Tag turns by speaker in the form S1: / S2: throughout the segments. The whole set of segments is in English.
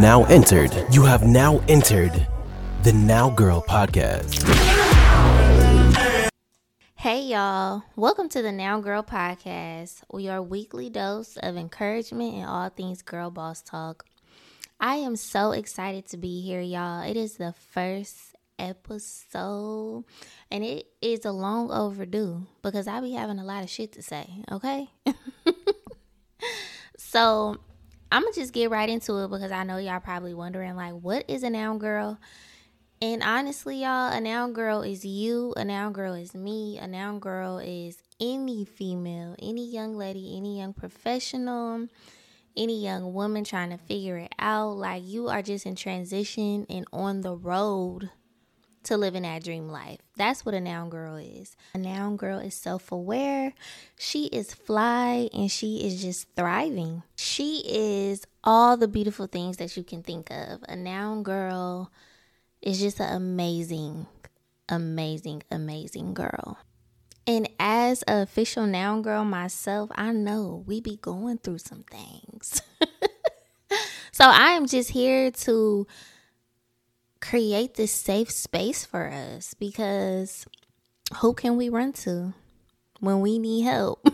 S1: now entered. You have now entered the Now Girl podcast.
S2: Hey y'all, welcome to the Now Girl podcast, your weekly dose of encouragement and all things girl boss talk. I am so excited to be here, y'all. It is the first episode and it is a long overdue because I be having a lot of shit to say, okay? so I'm gonna just get right into it because I know y'all probably wondering like what is a noun girl? And honestly, y'all, a noun girl is you, a noun girl is me, a noun girl is any female, any young lady, any young professional, any young woman trying to figure it out. Like you are just in transition and on the road to living that dream life. That's what a noun girl is. A noun girl is self aware, she is fly, and she is just thriving. She is all the beautiful things that you can think of. A noun girl is just an amazing, amazing, amazing girl. And as an official noun girl myself, I know we be going through some things. so I am just here to create this safe space for us because who can we run to when we need help?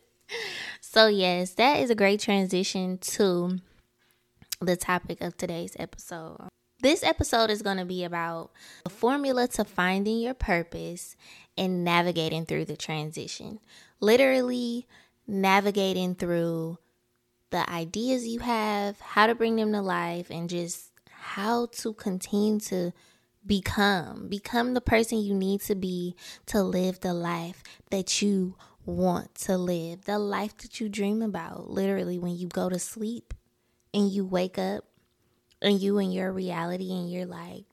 S2: so, yes, that is a great transition to the topic of today's episode. This episode is going to be about the formula to finding your purpose and navigating through the transition. Literally, navigating through the ideas you have, how to bring them to life, and just how to continue to become become the person you need to be to live the life that you want to live the life that you dream about. Literally when you go to sleep and you wake up and you in your reality and you're like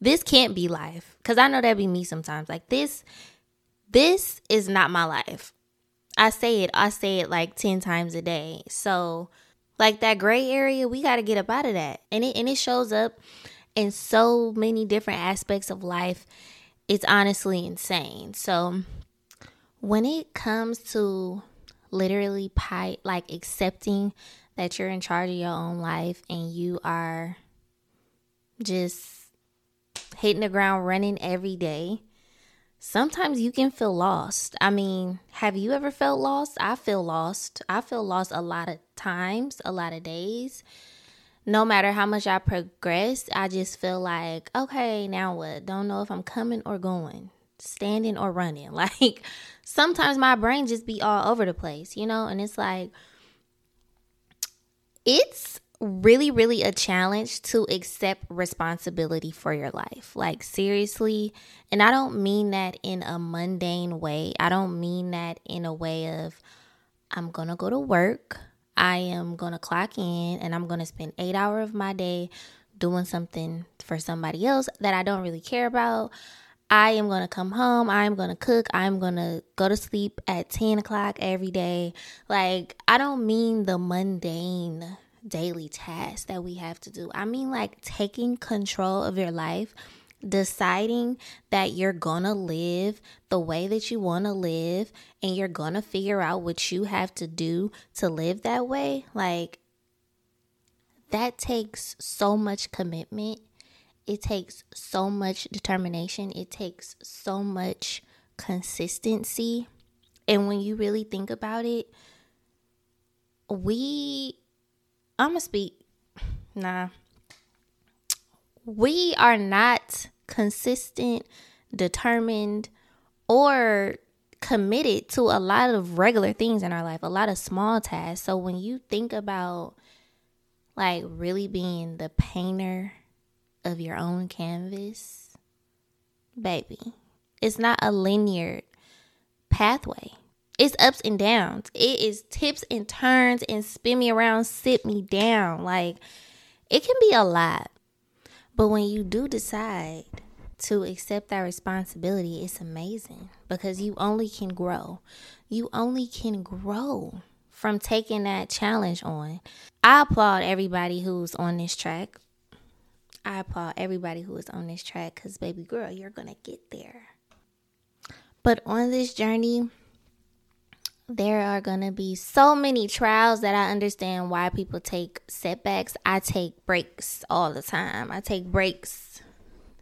S2: this can't be life. Because i know that'd be me sometimes. Like this this is not my life. I say it i say it like 10 times a day. So like that gray area, we got to get up out of that. And it and it shows up in so many different aspects of life. It's honestly insane. So when it comes to literally pie, like accepting that you're in charge of your own life and you are just hitting the ground running every day sometimes you can feel lost. I mean, have you ever felt lost? I feel lost. I feel lost a lot of times, a lot of days. No matter how much I progress, I just feel like, okay, now what? Don't know if I'm coming or going, standing or running. Like sometimes my brain just be all over the place, you know? And it's like, it's really, really a challenge to accept responsibility for your life. Like, seriously. And I don't mean that in a mundane way. I don't mean that in a way of, I'm going to go to work. I am going to clock in and I'm going to spend eight hours of my day doing something for somebody else that I don't really care about. I am going to come home. I'm going to cook. I'm going to go to sleep at 10 o'clock every day. Like, I don't mean the mundane daily tasks that we have to do. I mean, like taking control of your life, deciding that you're gonna live the way that you wanna live, and you're gonna figure out what you have to do to live that way. Like, that takes so much commitment. It takes so much determination. It takes so much consistency. And when you really think about it, we I'm gonna speak. Nah. We are not consistent, determined, or committed to a lot of regular things in our life, a lot of small tasks. So when you think about like really being the painter of your own canvas, baby, it's not a linear pathway. It's ups and downs. It is tips and turns and spin me around, sit me down. Like it can be a lot. But when you do decide to accept that responsibility, it's amazing because you only can grow. You only can grow from taking that challenge on. I applaud everybody who's on this track. I applaud everybody who is on this track because, baby girl, you're going to get there. But on this journey, there are going to be so many trials that I understand why people take setbacks. I take breaks all the time. I take breaks.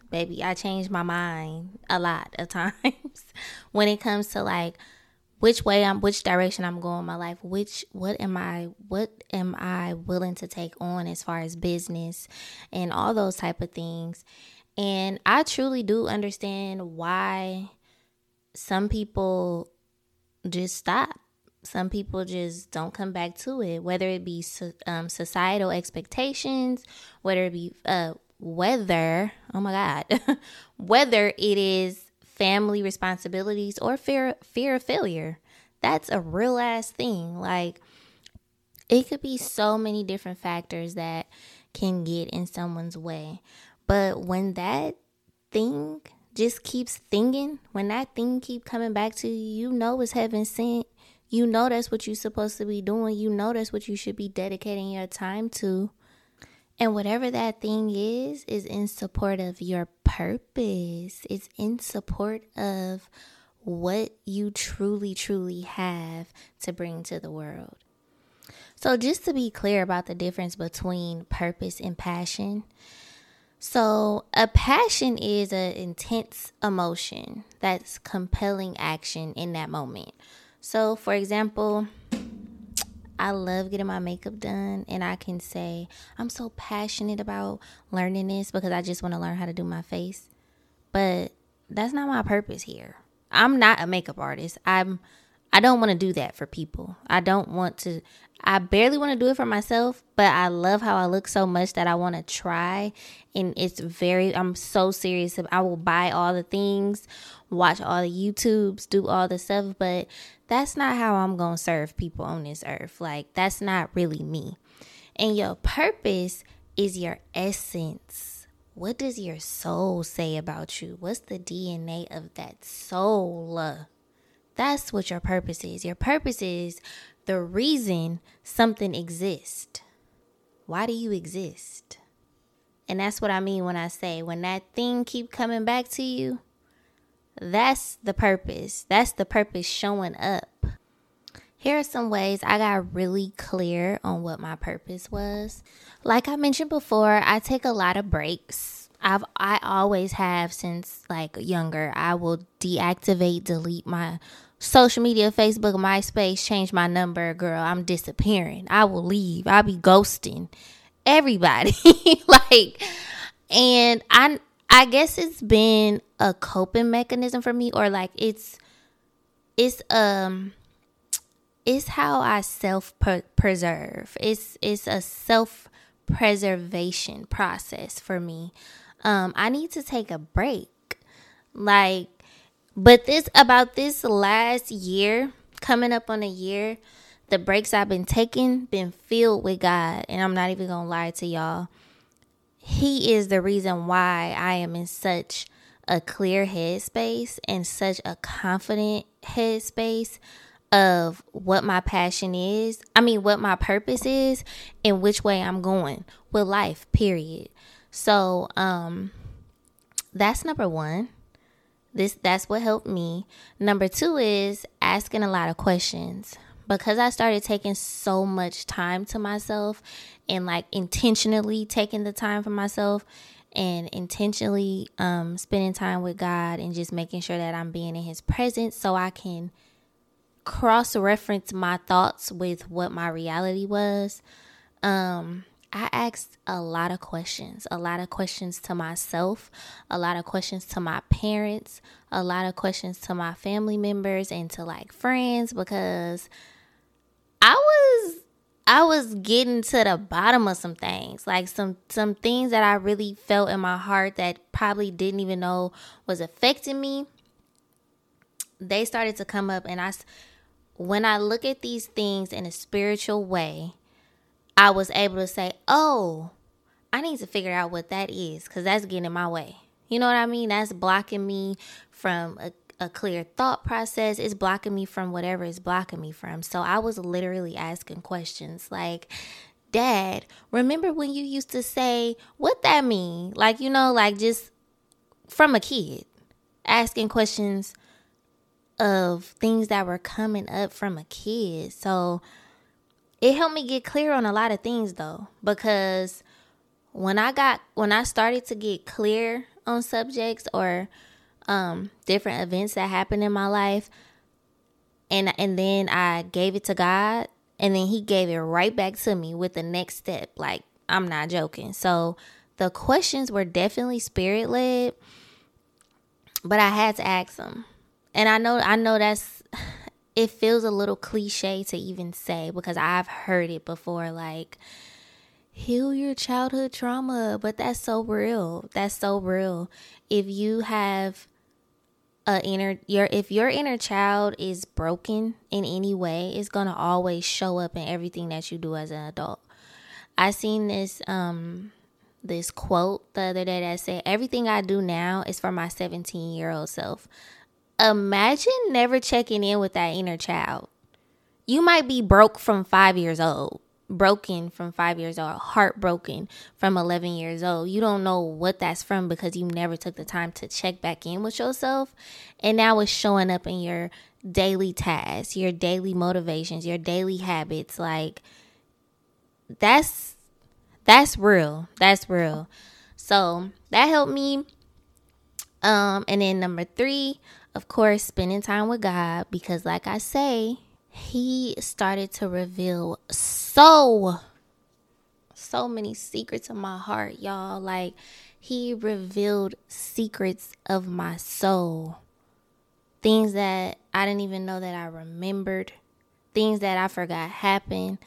S2: Baby, I change my mind a lot of times when it comes to like which way I'm which direction I'm going in my life. Which what am I what am I willing to take on as far as business and all those type of things. And I truly do understand why some people just stop. Some people just don't come back to it, whether it be um, societal expectations, whether it be uh, whether, oh my God, whether it is family responsibilities or fear fear of failure. That's a real ass thing. Like it could be so many different factors that can get in someone's way. But when that thing just keeps thinking, when that thing keep coming back to you, you know it's heaven sent. You know that's what you're supposed to be doing. You know that's what you should be dedicating your time to. And whatever that thing is, is in support of your purpose. It's in support of what you truly, truly have to bring to the world. So, just to be clear about the difference between purpose and passion, so, a passion is an intense emotion that's compelling action in that moment. So, for example, I love getting my makeup done, and I can say, I'm so passionate about learning this because I just want to learn how to do my face. But that's not my purpose here. I'm not a makeup artist. I'm I don't want to do that for people. I don't want to I barely want to do it for myself, but I love how I look so much that I want to try. And it's very, I'm so serious. I will buy all the things, watch all the YouTubes, do all the stuff, but that's not how I'm going to serve people on this earth. Like, that's not really me. And your purpose is your essence. What does your soul say about you? What's the DNA of that soul? That's what your purpose is. Your purpose is the reason something exists. Why do you exist? And that's what I mean when I say when that thing keep coming back to you, that's the purpose. That's the purpose showing up. Here are some ways I got really clear on what my purpose was. Like I mentioned before, I take a lot of breaks. I've I always have since like younger. I will deactivate, delete my social media, Facebook, MySpace, change my number, girl. I'm disappearing. I will leave. I'll be ghosting everybody. like, and I, I guess it's been a coping mechanism for me, or like it's, it's um, it's how I self preserve. It's it's a self preservation process for me. Um, I need to take a break. Like but this about this last year, coming up on a year, the breaks I've been taking been filled with God, and I'm not even gonna lie to y'all. He is the reason why I am in such a clear headspace and such a confident headspace of what my passion is. I mean, what my purpose is and which way I'm going with life, period. So, um, that's number one. This that's what helped me. Number 2 is asking a lot of questions. Because I started taking so much time to myself and like intentionally taking the time for myself and intentionally um, spending time with God and just making sure that I'm being in His presence so I can cross reference my thoughts with what my reality was. Um, I asked a lot of questions, a lot of questions to myself, a lot of questions to my parents, a lot of questions to my family members and to like friends because I was I was getting to the bottom of some things, like some some things that I really felt in my heart that probably didn't even know was affecting me. They started to come up and I when I look at these things in a spiritual way, I was able to say, oh, I need to figure out what that is because that's getting in my way. You know what I mean? That's blocking me from a, a clear thought process. It's blocking me from whatever is blocking me from. So I was literally asking questions like, Dad, remember when you used to say what that mean? Like, you know, like just from a kid, asking questions of things that were coming up from a kid. So it helped me get clear on a lot of things though because when I got when I started to get clear on subjects or um different events that happened in my life and and then I gave it to God and then he gave it right back to me with the next step like I'm not joking. So the questions were definitely spirit led but I had to ask them. And I know I know that's it feels a little cliche to even say because I've heard it before like heal your childhood trauma, but that's so real. That's so real. If you have a inner your if your inner child is broken in any way, it's going to always show up in everything that you do as an adult. I seen this um this quote the other day that said everything I do now is for my 17 year old self. Imagine never checking in with that inner child. You might be broke from 5 years old broken from five years old, heartbroken from 11 years old. You don't know what that's from because you never took the time to check back in with yourself. And now it's showing up in your daily tasks, your daily motivations, your daily habits. Like, that's that's real. That's real. So that helped me. Um, and then number three, of course, spending time with God because, like I say, he started to reveal so so many secrets of my heart, y'all. Like he revealed secrets of my soul. Things that I didn't even know that I remembered, things that I forgot happened.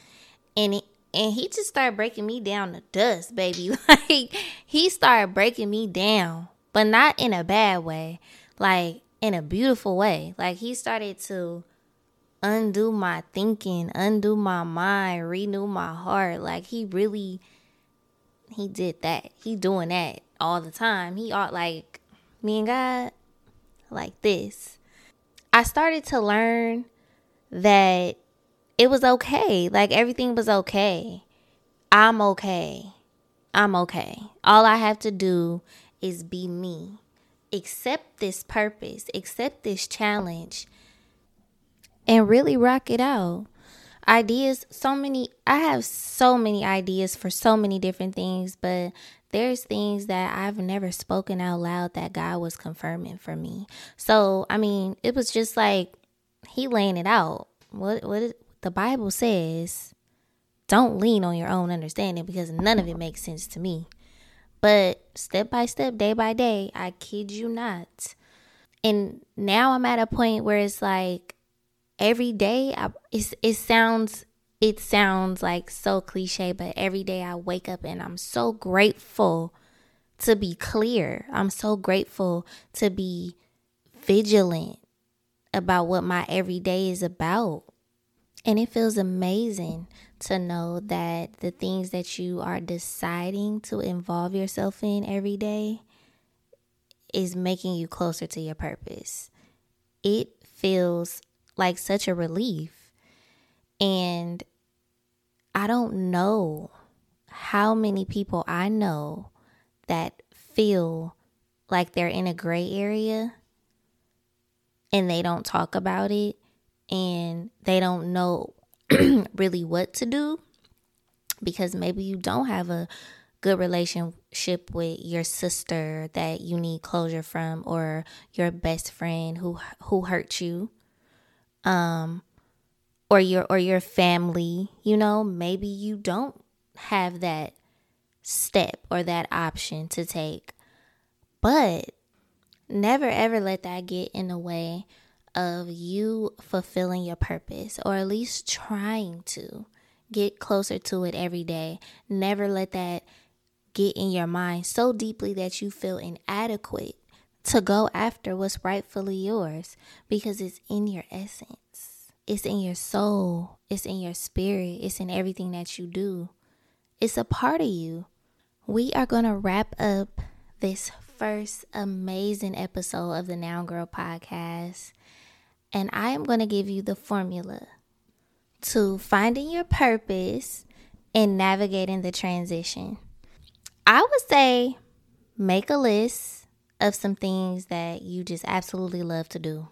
S2: And it, and he just started breaking me down to dust, baby. Like he started breaking me down, but not in a bad way, like in a beautiful way. Like he started to undo my thinking, undo my mind, renew my heart. Like he really he did that. He doing that all the time. He ought like me and God like this. I started to learn that it was okay. Like everything was okay. I'm okay. I'm okay. All I have to do is be me. Accept this purpose, accept this challenge, and really rock it out. Ideas, so many, I have so many ideas for so many different things, but there's things that I've never spoken out loud that God was confirming for me. So, I mean, it was just like He laying it out. What, what the Bible says, don't lean on your own understanding because none of it makes sense to me. But step by step, day by day, I kid you not. And now I'm at a point where it's like, every day I, it sounds it sounds like so cliche but every day I wake up and I'm so grateful to be clear. I'm so grateful to be vigilant about what my everyday is about. And it feels amazing to know that the things that you are deciding to involve yourself in every day is making you closer to your purpose. It feels like such a relief. And I don't know how many people I know that feel like they're in a gray area and they don't talk about it and they don't know really what to do because maybe you don't have a good relationship with your sister that you need closure from or your best friend who who hurt you um or your or your family, you know, maybe you don't have that step or that option to take. But never ever let that get in the way of you fulfilling your purpose or at least trying to get closer to it every day. Never let that get in your mind so deeply that you feel inadequate to go after what's rightfully yours because it's in your essence. It's in your soul. It's in your spirit. It's in everything that you do. It's a part of you. We are going to wrap up this first amazing episode of the Now Girl podcast. And I am going to give you the formula to finding your purpose and navigating the transition. I would say make a list of some things that you just absolutely love to do.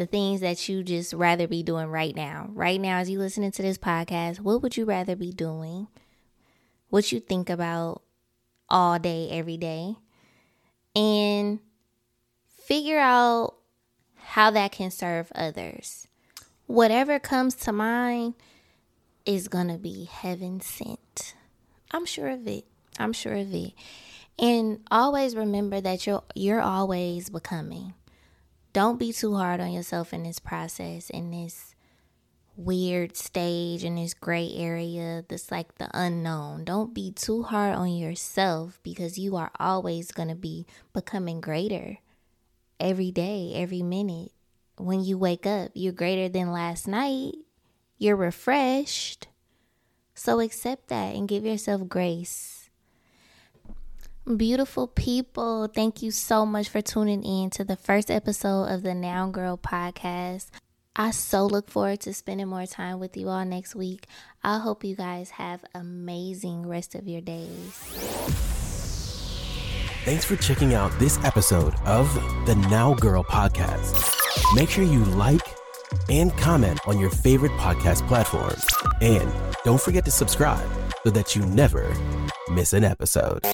S2: the things that you just rather be doing right now. Right now, as you listening to this podcast, what would you rather be doing? What you think about all day, every day? And figure out how that can serve others. Whatever comes to mind is going to be heaven sent. I'm sure of it. I'm sure of it. And always remember that you're you're always becoming. Don't be too hard on yourself in this process in this weird stage in this gray area that's like the unknown. Don't be too hard on yourself because you are always going to be becoming greater every day, every minute. When you wake up, you're greater than last night. You're refreshed. So accept that and give yourself grace. Beautiful people, thank you so much for tuning in to the first episode of the Noun Girl podcast. I so look forward to spending more time with you all next week. I hope you guys have amazing rest of your days.
S1: Thanks for checking out this episode of the Now Girl podcast. Make sure you like and comment on your favorite podcast platforms. And don't forget to subscribe so that you never miss an episode.